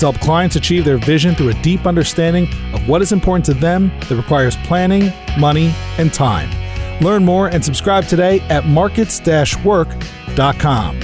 to help clients achieve their vision through a deep understanding of what is important to them that requires planning, money, and time. Learn more and subscribe today at markets work.com.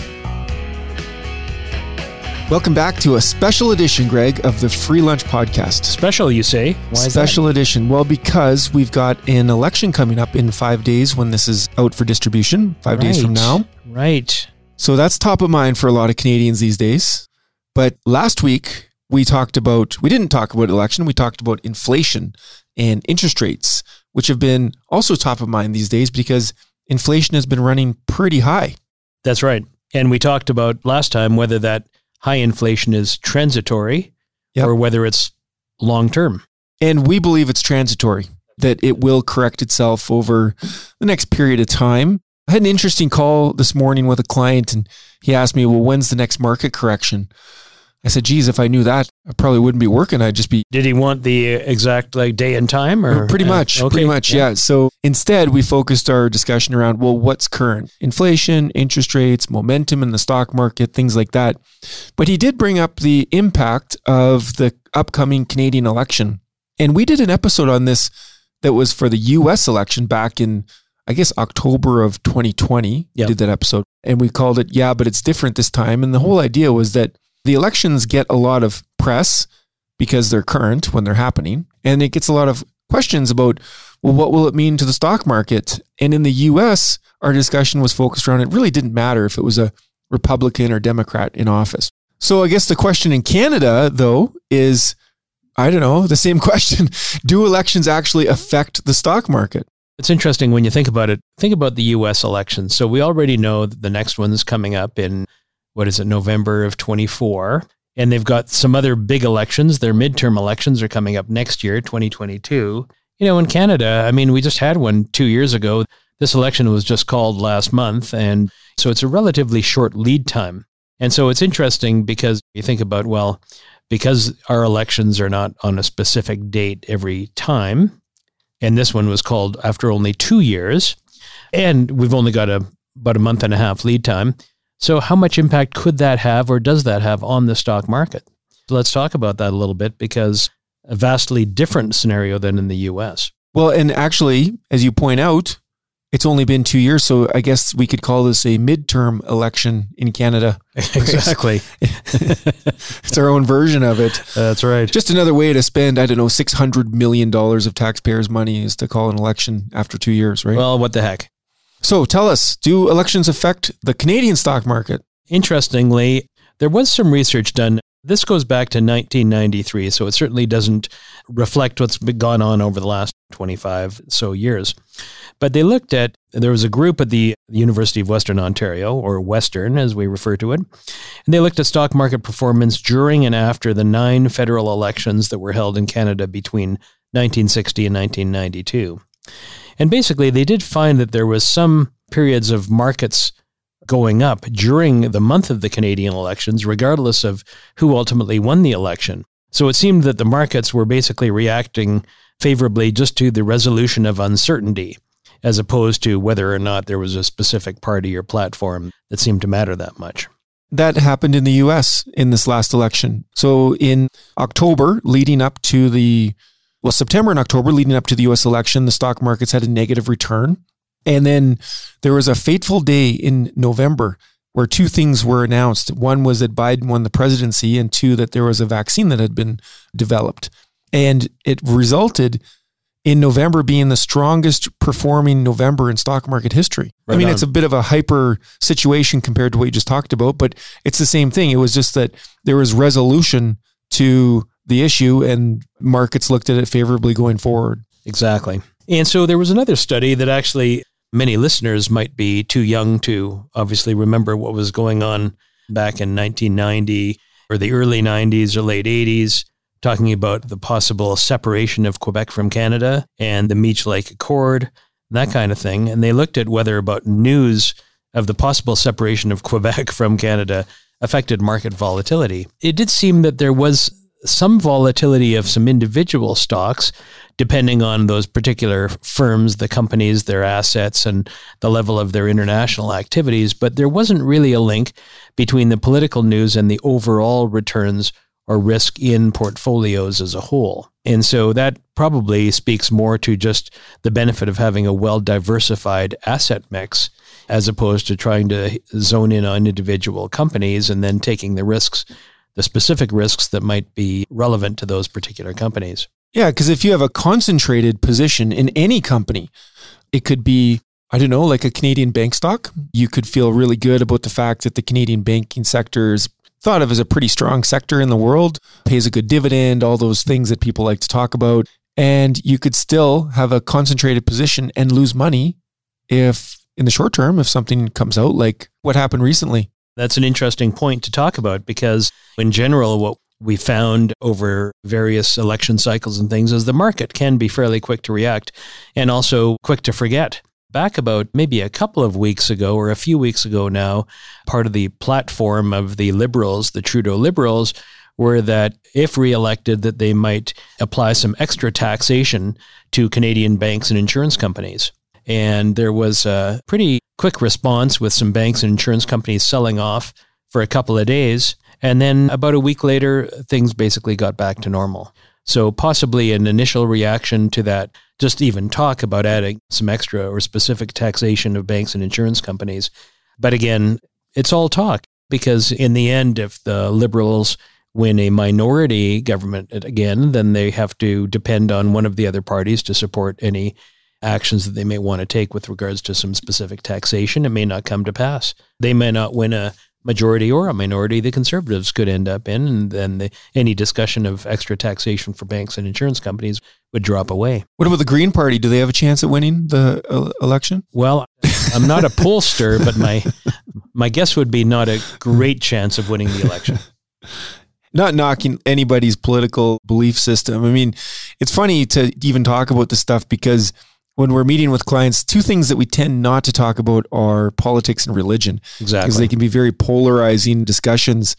Welcome back to a special edition, Greg, of the Free Lunch Podcast. Special, you say? Why special edition. Well, because we've got an election coming up in five days when this is out for distribution, five right. days from now. Right. So that's top of mind for a lot of Canadians these days. But last week, we talked about, we didn't talk about election, we talked about inflation and interest rates, which have been also top of mind these days because inflation has been running pretty high. That's right. And we talked about last time whether that high inflation is transitory yep. or whether it's long term. And we believe it's transitory, that it will correct itself over the next period of time. I had an interesting call this morning with a client and he asked me, Well, when's the next market correction? I said, geez, if I knew that, I probably wouldn't be working. I'd just be. Did he want the exact like day and time or? Pretty much. Okay. Pretty much. Yeah. yeah. So instead, we focused our discussion around, well, what's current? Inflation, interest rates, momentum in the stock market, things like that. But he did bring up the impact of the upcoming Canadian election. And we did an episode on this that was for the US election back in, I guess, October of 2020. Yep. did that episode. And we called it, Yeah, but it's different this time. And the whole idea was that the elections get a lot of press because they're current when they're happening, and it gets a lot of questions about, well, what will it mean to the stock market? And in the US, our discussion was focused around it really didn't matter if it was a Republican or Democrat in office. So I guess the question in Canada, though, is I don't know, the same question. Do elections actually affect the stock market? It's interesting when you think about it. Think about the US elections. So we already know that the next one is coming up in what is it, November of 24. And they've got some other big elections. Their midterm elections are coming up next year, 2022. You know, in Canada, I mean, we just had one two years ago. This election was just called last month. And so it's a relatively short lead time. And so it's interesting because you think about, well, because our elections are not on a specific date every time, and this one was called after only two years, and we've only got a about a month and a half lead time. So, how much impact could that have, or does that have on the stock market? So let's talk about that a little bit because a vastly different scenario than in the US. Well, and actually, as you point out, it's only been two years. So I guess we could call this a midterm election in Canada. Exactly. it's our own version of it. That's right. Just another way to spend, I don't know, $600 million of taxpayers' money is to call an election after two years, right? Well, what the heck? So tell us, do elections affect the Canadian stock market? Interestingly, there was some research done. This goes back to 1993, so it certainly doesn't reflect what's been gone on over the last 25 so years. But they looked at, there was a group at the University of Western Ontario, or Western as we refer to it, and they looked at stock market performance during and after the nine federal elections that were held in Canada between 1960 and 1992. And basically, they did find that there was some periods of markets going up during the month of the Canadian elections, regardless of who ultimately won the election. So it seemed that the markets were basically reacting favorably just to the resolution of uncertainty, as opposed to whether or not there was a specific party or platform that seemed to matter that much. That happened in the US in this last election. So in October, leading up to the well, September and October leading up to the US election, the stock markets had a negative return. And then there was a fateful day in November where two things were announced. One was that Biden won the presidency, and two, that there was a vaccine that had been developed. And it resulted in November being the strongest performing November in stock market history. Right I mean, on. it's a bit of a hyper situation compared to what you just talked about, but it's the same thing. It was just that there was resolution to the issue and markets looked at it favorably going forward. Exactly. And so there was another study that actually many listeners might be too young to obviously remember what was going on back in 1990 or the early 90s or late 80s. talking about the possible separation of Quebec from Canada and the Meech Lake Accord, that kind of thing. And they looked at whether about news of the possible separation of Quebec from Canada affected market volatility. It did seem that there was some volatility of some individual stocks, depending on those particular firms, the companies, their assets, and the level of their international activities. But there wasn't really a link between the political news and the overall returns or risk in portfolios as a whole. And so that probably speaks more to just the benefit of having a well diversified asset mix as opposed to trying to zone in on individual companies and then taking the risks, the specific risks that might be relevant to those particular companies. Yeah, because if you have a concentrated position in any company, it could be, I don't know, like a Canadian bank stock. You could feel really good about the fact that the Canadian banking sector is thought of as a pretty strong sector in the world, pays a good dividend, all those things that people like to talk about. And you could still have a concentrated position and lose money if, in the short term, if something comes out like what happened recently. That's an interesting point to talk about because, in general, what we found over various election cycles and things is the market can be fairly quick to react and also quick to forget back about maybe a couple of weeks ago or a few weeks ago now, part of the platform of the Liberals, the Trudeau Liberals, were that if reelected, that they might apply some extra taxation to Canadian banks and insurance companies. And there was a pretty quick response with some banks and insurance companies selling off for a couple of days. And then about a week later, things basically got back to normal. So possibly an initial reaction to that, just even talk about adding some extra or specific taxation of banks and insurance companies. But again, it's all talk because in the end, if the liberals win a minority government again, then they have to depend on one of the other parties to support any actions that they may want to take with regards to some specific taxation. It may not come to pass. They may not win a majority or a minority the conservatives could end up in, and then the, any discussion of extra taxation for banks and insurance companies would drop away. What about the Green Party? Do they have a chance at winning the uh, election? Well, I'm not a pollster, but my my guess would be not a great chance of winning the election. not knocking anybody's political belief system. I mean, it's funny to even talk about this stuff because when we're meeting with clients, two things that we tend not to talk about are politics and religion. Exactly. Because they can be very polarizing discussions.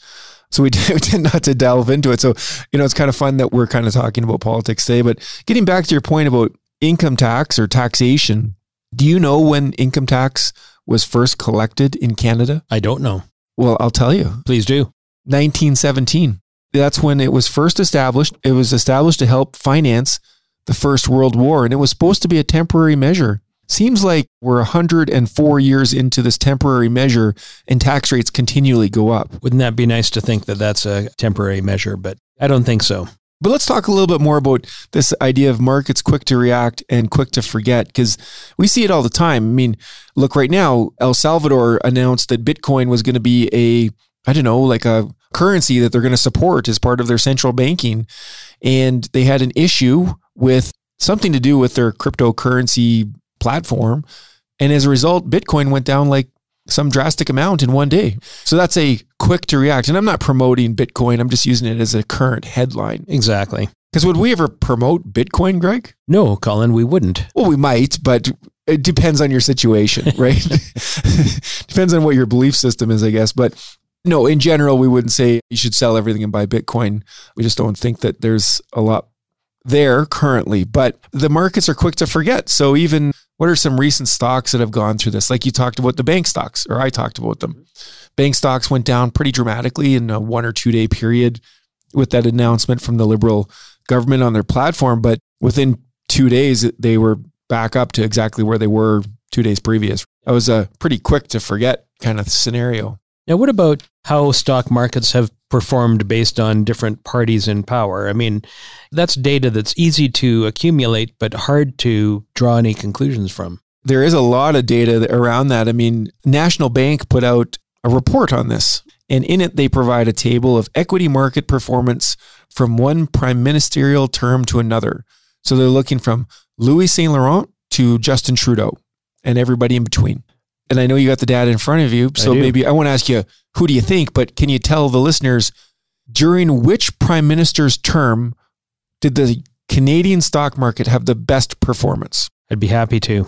So we, we tend not to delve into it. So, you know, it's kind of fun that we're kind of talking about politics today. But getting back to your point about income tax or taxation, do you know when income tax was first collected in Canada? I don't know. Well, I'll tell you. Please do. 1917. That's when it was first established. It was established to help finance the First World War, and it was supposed to be a temporary measure. Seems like we're 104 years into this temporary measure and tax rates continually go up. Wouldn't that be nice to think that that's a temporary measure? But I don't think so. But let's talk a little bit more about this idea of markets quick to react and quick to forget because we see it all the time. I mean, look right now, El Salvador announced that Bitcoin was going to be a, I don't know, like a currency that they're going to support as part of their central banking. And they had an issue with something to do with their cryptocurrency platform. And as a result, Bitcoin went down like some drastic amount in one day. So that's a quick to react. And I'm not promoting Bitcoin, I'm just using it as a current headline. Exactly. Because would we ever promote Bitcoin, Greg? No, Colin, we wouldn't. Well, we might, but it depends on your situation, right? depends on what your belief system is, I guess. But no, in general, we wouldn't say you should sell everything and buy Bitcoin. We just don't think that there's a lot there currently, but the markets are quick to forget. So even what are some recent stocks that have gone through this? Like you talked about the bank stocks, or I talked about them. Bank stocks went down pretty dramatically in a one or two day period with that announcement from the liberal government on their platform. But within two days, they were back up to exactly where they were two days previous. That was a pretty quick to forget kind of scenario. Now, what about how stock markets have performed based on different parties in power? I mean, that's data that's easy to accumulate, but hard to draw any conclusions from. There is a lot of data around that. I mean, National Bank put out a report on this, and in it, they provide a table of equity market performance from one prime ministerial term to another. So they're looking from Louis Saint Laurent to Justin Trudeau and everybody in between and I know you got the data in front of you, so I maybe I want to ask you, who do you think? But can you tell the listeners during which prime minister's term did the Canadian stock market have the best performance? I'd be happy to.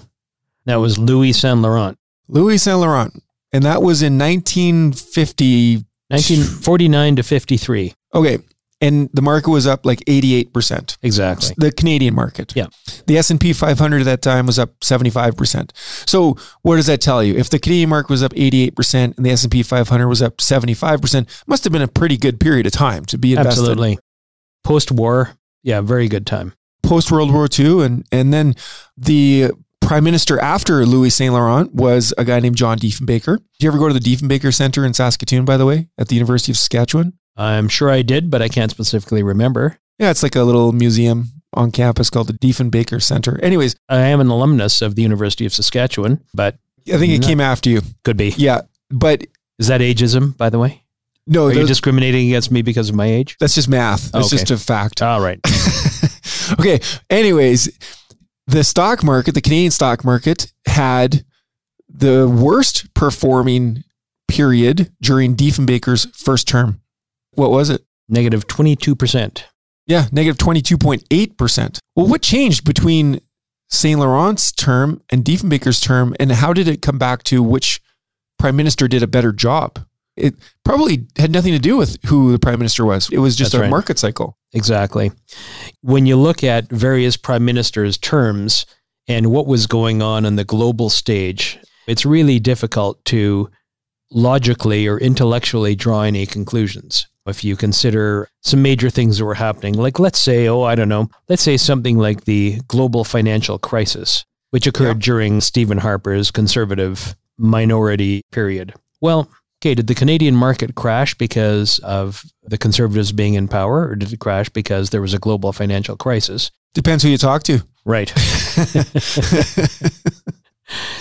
That was Louis Saint Laurent. Louis Saint Laurent. And that was in 1950. 1949 to 53. Okay. And the market was up like 88%. Exactly. The Canadian market. Yeah. The S&P 500 at that time was up 75%. So what does that tell you? If the Canadian market was up 88% and the S&P 500 was up 75%, must have been a pretty good period of time to be invested. Absolutely. Post-war, yeah, very good time. Post World War II and and then the prime minister after Louis Saint Laurent was a guy named John Diefenbaker. Did you ever go to the Diefenbaker Center in Saskatoon, by the way, at the University of Saskatchewan? I'm sure I did, but I can't specifically remember. Yeah, it's like a little museum on campus called the Diefenbaker Center. Anyways, I am an alumnus of the University of Saskatchewan, but I think it No. came after you. could be. Yeah, but Is that ageism, by the way? no, Are you discriminating against me because of my age? that's just math. That's Okay. just a fact. All right. okay. Anyways, the stock market, the Canadian stock market, had the worst performing period during Diefenbaker's first term. What was it? Negative 22%. Yeah, negative 22.8%. Well, what changed between St. Laurent's term and Diefenbaker's term, and how did it come back to which prime minister did a better job? It probably had nothing to do with who the prime minister was. It was just That's a right. market cycle. Exactly. When you look at various prime ministers' terms and what was going on on the global stage, it's really difficult to logically or intellectually draw any conclusions. If you consider some major things that were happening, like let's say, oh, I don't know, let's say something like the global financial crisis, which occurred Yeah. during Stephen Harper's conservative minority period. Well, okay, did the Canadian market crash because of the conservatives being in power, or did it crash because there was a global financial crisis? Depends who you talk to. Right.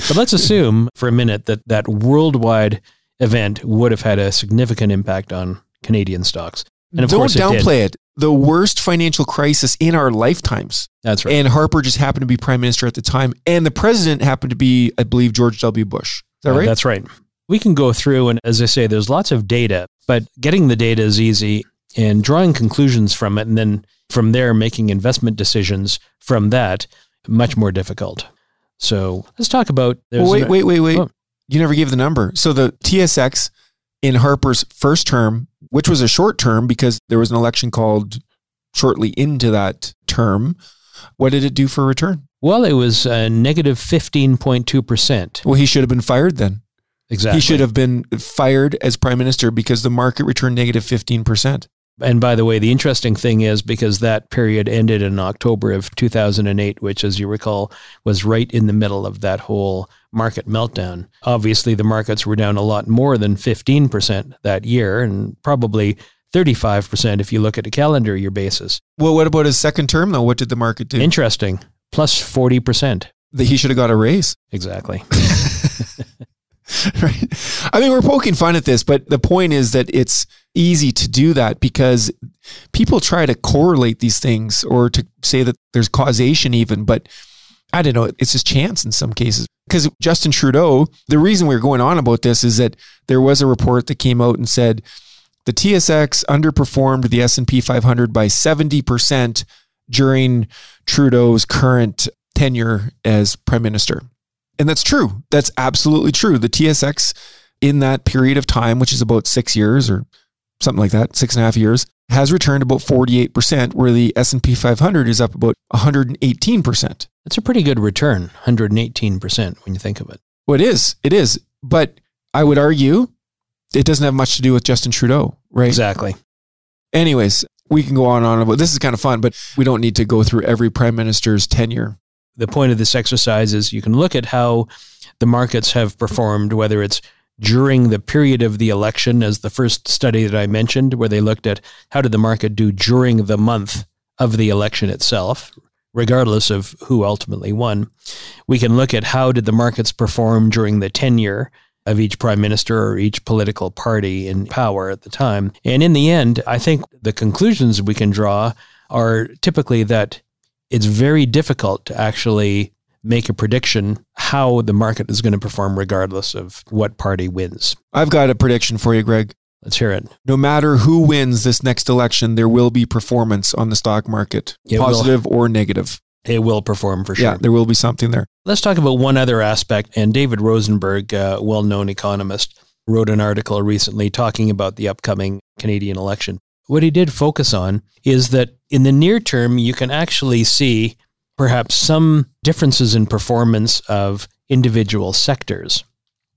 But let's assume for a minute that that worldwide event would have had a significant impact on Canadian stocks. And of Don't course it downplay it. The worst financial crisis in our lifetimes. That's right. And Harper just happened to be prime minister at the time. And the president happened to be, I believe, George W. Bush. Is that Uh, right? That's right. We can go through, and as I say, there's lots of data, but getting the data is easy and drawing conclusions from it, and then from there, making investment decisions from that, much more difficult. So let's talk about. Well, wait, an- wait, wait, wait. Oh. You never gave the number. So the TSX in Harper's first term, which was a short term because there was an election called shortly into that term, what did it do for return? Well, it was uh, negative 15.2%. Well, he should have been fired then. Exactly. He should have been fired as prime minister because the market returned negative 15%. And by the way, the interesting thing is because that period ended in October of 2008, which, as you recall, was right in the middle of that whole market meltdown. Obviously, the markets were down a lot more than 15% that year, and probably 35% if you look at a calendar year basis. Well, what about his second term though? What did the market do? Interesting. Plus 40%. that he should have got a raise. Exactly. right? I mean, we're poking fun at this, but the point is that it's easy to do that because people try to correlate these things or to say that there's causation, even. But I don't know, it's just chance in some cases. Because Justin Trudeau, the reason we're going on about this is that there was a report that came out and said the TSX underperformed the S&P 500 by 70% during Trudeau's current tenure as prime minister. And that's true. That's absolutely true. The TSX in that period of time, which is about six years or something like that, six and a half years, has returned about 48%, where the S&P 500 is up about 118%. That's a pretty good return, 118% when you think of it. Well, it is. It is. But I would argue it doesn't have much to do with Justin Trudeau, right? Exactly. Anyways, we can go on and on about this is kind of fun, but we don't need to go through every prime minister's tenure. The point of this exercise is you can look at how the markets have performed, whether it's during the period of the election, as the first study that I mentioned, where they looked at how did the market do during the month of the election itself, regardless of who ultimately won. We can look at how did the markets perform during the tenure of each prime minister or each political party in power at the time. And in the end, I think the conclusions we can draw are typically that it's very difficult to actually make a prediction how the market is going to perform regardless of what party wins. I've got a prediction for you, Greg. Let's hear it. No matter who wins this next election, there will be performance on the stock market, It will. positive or negative. It will perform for sure. Yeah, there will be something there. Let's talk about one other aspect. And David Rosenberg, a well known economist, wrote an article recently talking about the upcoming Canadian election. What he did focus on is that in the near term, you can actually see perhaps some differences in performance of individual sectors.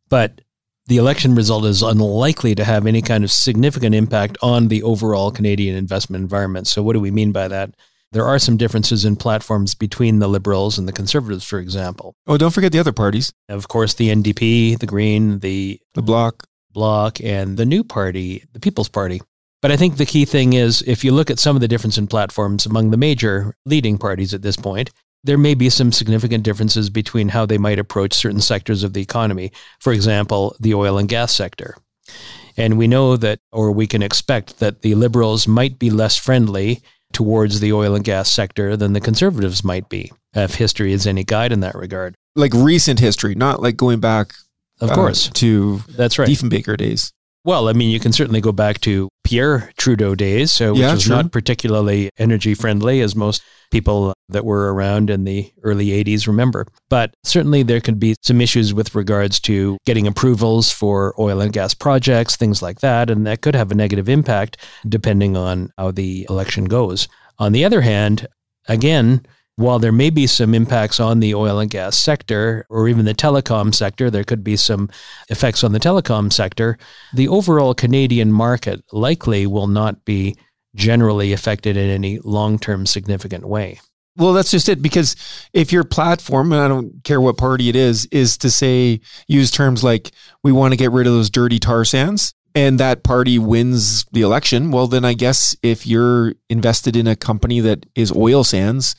But the election result is unlikely to have any kind of significant impact on the overall Canadian investment environment. So, what do we mean by that? There are some differences in platforms between the Liberals and the Conservatives, for example. Oh, don't forget the other parties, Of course, the NDP, the Green, the the bloc. Bloc, and the new party, the People's Party. But I think the key thing is if you look at some of the difference in platforms among the major leading parties at this point, there may be some significant differences between how they might approach certain sectors of the economy. For example, the oil and gas sector. And we know that, or we can expect that the liberals might be less friendly towards the oil and gas sector than the conservatives might be, if history is any guide in that regard. Like recent history, not like going back Of uh, course. to That's right. Diefenbaker days. Well, I mean, you can certainly go back to Pierre Trudeau days, so which Yeah, was true. not particularly energy friendly, as most people that were around in the early 80s remember. But certainly there could be some issues with regards to getting approvals for oil and gas projects, things like that, and that could have a negative impact depending on how the election goes. On the other hand, again, while there may be some impacts on the oil and gas sector or even the telecom sector, there could be some effects on the telecom sector. The overall Canadian market likely will not be generally affected in any long term significant way. Well, that's just it. Because if your platform, and I don't care what party it is, is to say, use terms like, we want to get rid of those dirty tar sands, and that party wins the election, well, then I guess if you're invested in a company that is oil sands,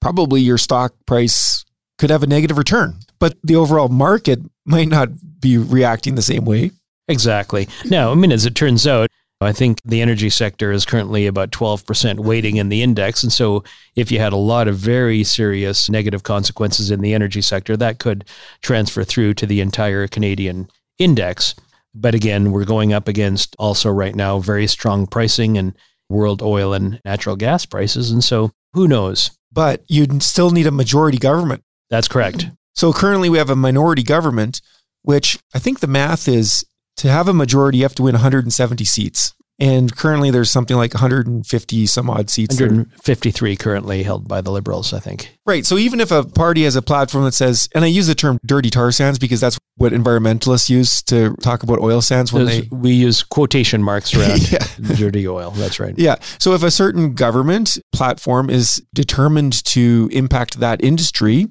probably your stock price could have a negative return. But the overall market might not be reacting the same way. Exactly. Now, I mean, as it turns out, I think the energy sector is currently about 12% weighting in the index. And so, if you had a lot of very serious negative consequences in the energy sector, that could transfer through to the entire Canadian index. But again, we're going up against also right now very strong pricing and world oil and natural gas prices. And so, who knows? But you'd still need a majority government. That's correct. So currently we have a minority government, which I think the math is to have a majority, you have to win 170 seats. And currently there's something like 150 some odd seats. there. 153 currently held by the Liberals, I think. Right. So even if a party has a platform that says, and I use the term dirty tar sands because that's what environmentalists use to talk about oil sands when Those- they. we use quotation marks around Yeah. dirty oil. That's right. Yeah. So if a certain government platform is determined to impact that industry,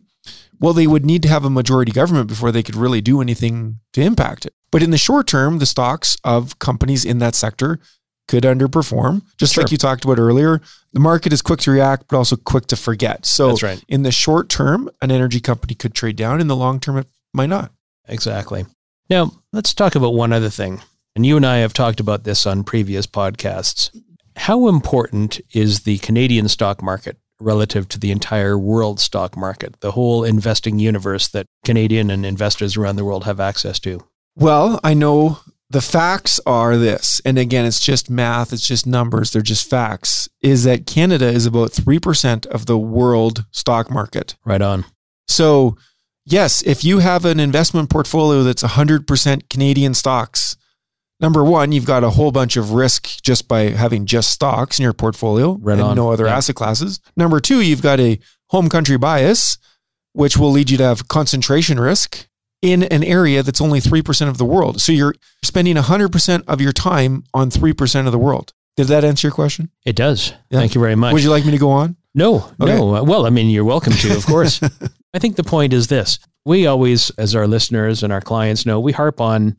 well, they would need to have a majority government before they could really do anything to impact it. But in the short term, the stocks of companies in that sector could underperform. Just Sure. like you talked about earlier, the market is quick to react, but also quick to forget. So right. in the short term, an energy company could trade down. In the long term, it might not. Exactly. Now, let's talk about one other thing. And you and I have talked about this on previous podcasts. How important is the Canadian stock market relative to the entire world stock market, the whole investing universe that Canadian and investors around the world have access to? Well, I know the facts are this, and again, it's just math, it's just numbers, they're just facts, is that Canada is about 3% of the world stock market. Right on. So, yes, if you have an investment portfolio that's 100% Canadian stocks, number one, you've got a whole bunch of risk just by having just stocks in your portfolio Right and on. no other Yeah. asset classes. Number two, you've got a home country bias, which will lead you to have concentration risk in an area that's only 3% of the world. So you're spending 100% of your time on 3% of the world. Did that answer your question? It does. Yeah. Thank you very much. Would you like me to go on? No, Okay. no. Well, I mean, you're welcome to, of course. I think the point is this we always, as our listeners and our clients know, we harp on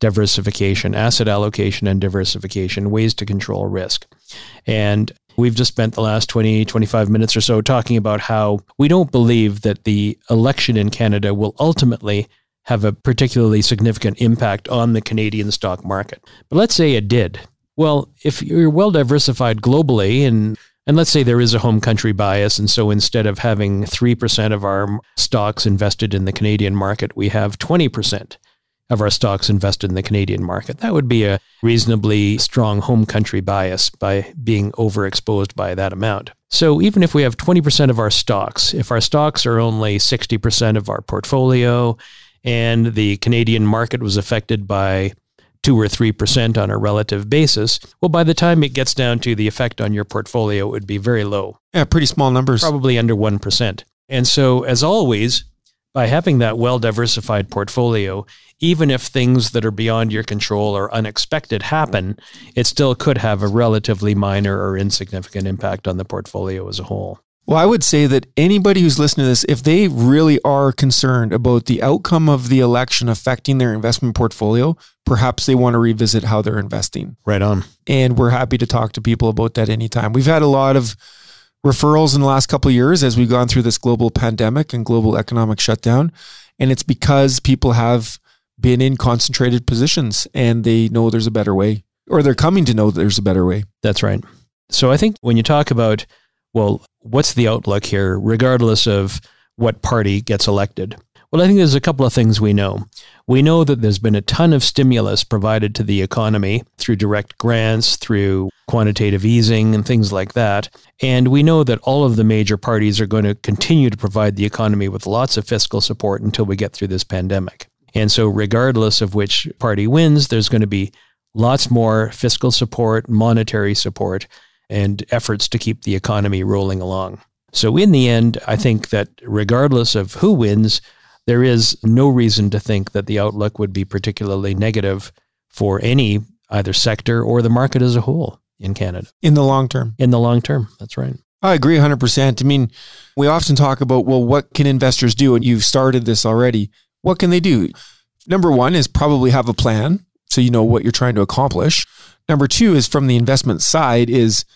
diversification, asset allocation, and diversification, ways to control risk. And we've just spent the last 20, 25 minutes or so talking about how we don't believe that the election in Canada will ultimately have a particularly significant impact on the Canadian stock market. But let's say it did. Well, if you're well diversified globally and and let's say there is a home country bias, and so instead of having 3% of our stocks invested in the Canadian market, we have 20%. of our stocks invested in the Canadian market. That would be a reasonably strong home country bias by being overexposed by that amount. So even if we have 20% of our stocks, if our stocks are only 60% of our portfolio and the Canadian market was affected by 2 or 3% on a relative basis, well, by the time it gets down to the effect on your portfolio, it would be very low. Yeah, pretty small numbers. Probably under 1%. And so, as always, by having that well diversified portfolio, even if things that are beyond your control or unexpected happen, it still could have a relatively minor or insignificant impact on the portfolio as a whole. Well, I would say that anybody who's listening to this, if they really are concerned about the outcome of the election affecting their investment portfolio, perhaps they want to revisit how they're investing. Right on. And we're happy to talk to people about that anytime. We've had a lot of referrals in the last couple of years as we've gone through this global pandemic and global economic shutdown. And it's because people have been in concentrated positions and they know there's a better way, or they're coming to know there's a better way. That's right. So I think when you talk about, well, what's the outlook here, regardless of what party gets elected? Well, I think there's a couple of things we know. We know that there's been a ton of stimulus provided to the economy through direct grants, through quantitative easing, and things like that. And we know that all of the major parties are going to continue to provide the economy with lots of fiscal support until we get through this pandemic. And so, regardless of which party wins, there's going to be lots more fiscal support, monetary support, and efforts to keep the economy rolling along. So, in the end, I think that regardless of who wins, there is no reason to think that the outlook would be particularly negative for any either sector or the market as a whole in Canada. In the long term. In the long term, that's right. I agree 100%. I mean, we often talk about, well, what can investors do? And you've started this already. What can they do? Number one is probably have a plan so you know what you're trying to accomplish. Number two is from the investment side is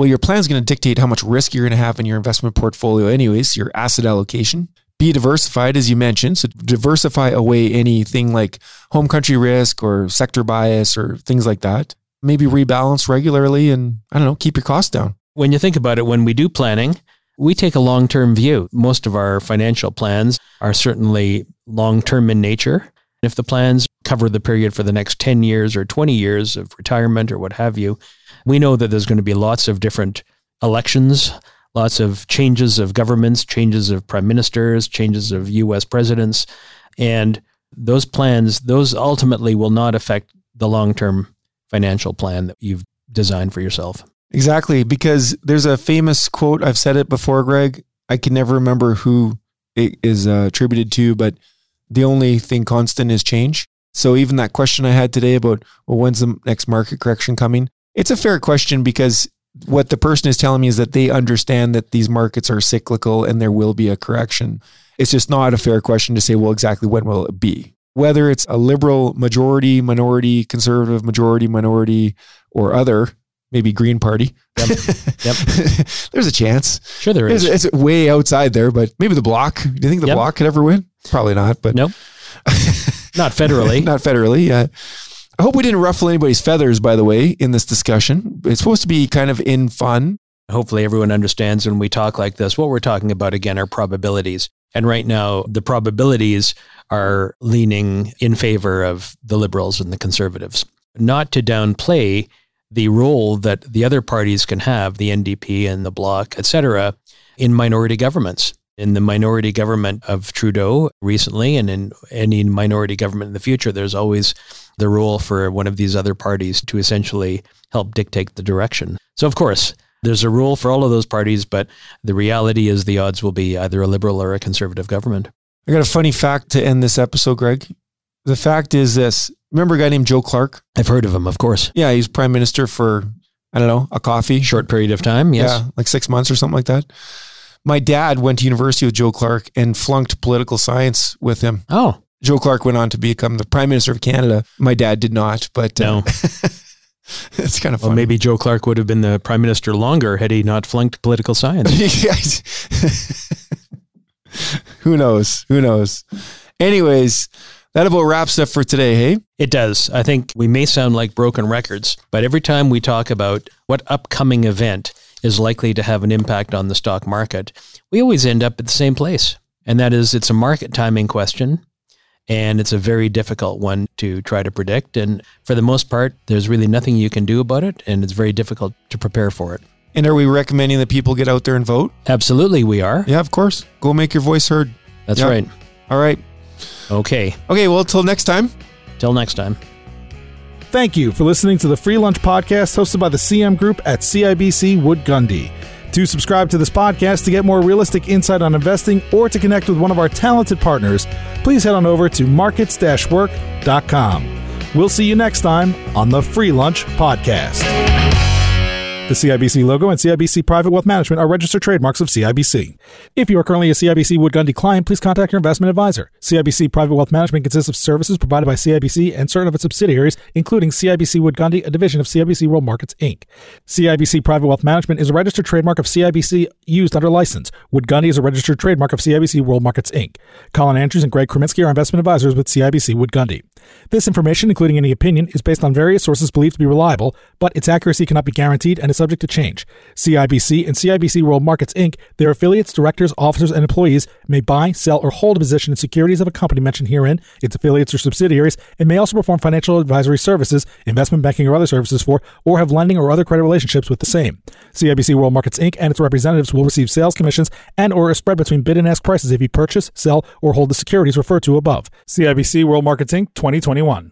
well, your plan is going to dictate how much risk you're going to have in your investment portfolio, anyways, your asset allocation. Be diversified, as you mentioned. So diversify away anything like home country risk or sector bias or things like that. Maybe rebalance regularly and I don't know, keep your costs down. When you think about it, when we do planning, we take a long term view. Most of our financial plans are certainly long term in nature. If the plans cover the period for the next 10 years or 20 years of retirement or what have you, we know that there's going to be lots of different elections, lots of changes of governments, changes of prime ministers, changes of US presidents. And those plans, those ultimately will not affect the long term financial plan that you've designed for yourself. Exactly. Because there's a famous quote, I've said it before, Greg. I can never remember who it is uh, attributed to, but the only thing constant is change. So even that question I had today about, well, when's the next market correction coming? It's a fair question because what the person is telling me is that they understand that these markets are cyclical and there will be a correction. It's just not a fair question to say, well, exactly when will it be? Whether it's a liberal majority, minority, conservative majority, minority, or other, maybe Green Party. Yep. yep. There's a chance. Sure, there is. It's, it's, way outside there, but maybe the Bloc. Do you think the yep. Bloc could ever win? Probably not, but nope. not federally. not federally. Yeah. I hope we didn't ruffle anybody's feathers, by the way, in this discussion. It's supposed to be kind of in fun. Hopefully, everyone understands when we talk like this, what we're talking about again are probabilities. And right now, the probabilities are leaning in favor of the liberals and the conservatives. Not to downplay the role that the other parties can have, the NDP and the Bloc, et cetera, in minority governments in the minority government of Trudeau recently and in any minority government in the future, there's always the role for one of these other parties to essentially help dictate the direction. So, of course, there's a rule for all of those parties, but the reality is the odds will be either a liberal or a conservative government. I got a funny fact to end this episode, Greg. The fact is this remember a guy named Joe Clark? I've heard of him, of course. Yeah, he's prime minister for, I don't know, a coffee. Short period of time, yes. Yeah, like six months or something like that my dad went to university with Joe Clark and flunked political science with him. Oh. Joe Clark went on to become the Prime Minister of Canada. My dad did not, but uh, no. Uh, it's kind of well, maybe Joe Clark would have been the Prime Minister longer had he not flunked political science. Who knows? Who knows? Anyways, that about wraps up for today, hey? It does. I think we may sound like broken records, but every time we talk about what upcoming event is likely to have an impact on the stock market, we always end up at the same place. And that is, it's a market timing question. and it's a very difficult one to try to predict. And for the most part, there's really nothing you can do about it, and it's very difficult to prepare for it. And are we recommending that people get out there and vote? Absolutely, we are. Yeah, of course. Go make your voice heard. That's Yep. right. All right. Okay. Okay, well, till next time. Till next time. Thank you for listening to the Free Lunch Podcast hosted by the CM Group at CIBC Wood Gundy. To subscribe to this podcast to get more realistic insight on investing or to connect with one of our talented partners, please head on over to markets-work.com. We'll see you next time on the Free Lunch Podcast. The CIBC logo and CIBC Private Wealth Management are registered trademarks of CIBC. If you are currently a CIBC Wood Gundy client, please contact your investment advisor. CIBC Private Wealth Management consists of services provided by CIBC and certain of its subsidiaries, including CIBC Wood Gundy, a division of CIBC World Markets Inc. CIBC Private Wealth Management is a registered trademark of CIBC used under license. Wood Gundy is a registered trademark of CIBC World Markets Inc. Colin Andrews and Greg Kreminsky are investment advisors with CIBC Wood Gundy. This information, including any opinion, is based on various sources believed to be reliable, but its accuracy cannot be guaranteed and is subject to change. CIBC and CIBC World Markets Inc., their affiliates, directors, officers, and employees may buy, sell, or hold a position in securities of a company mentioned herein, its affiliates or subsidiaries, and may also perform financial advisory services, investment banking, or other services for, or have lending or other credit relationships with the same. CIBC World Markets Inc. and its representatives will receive sales commissions and or a spread between bid and ask prices if you purchase, sell, or hold the securities referred to above. CIBC World Markets Inc. 2021.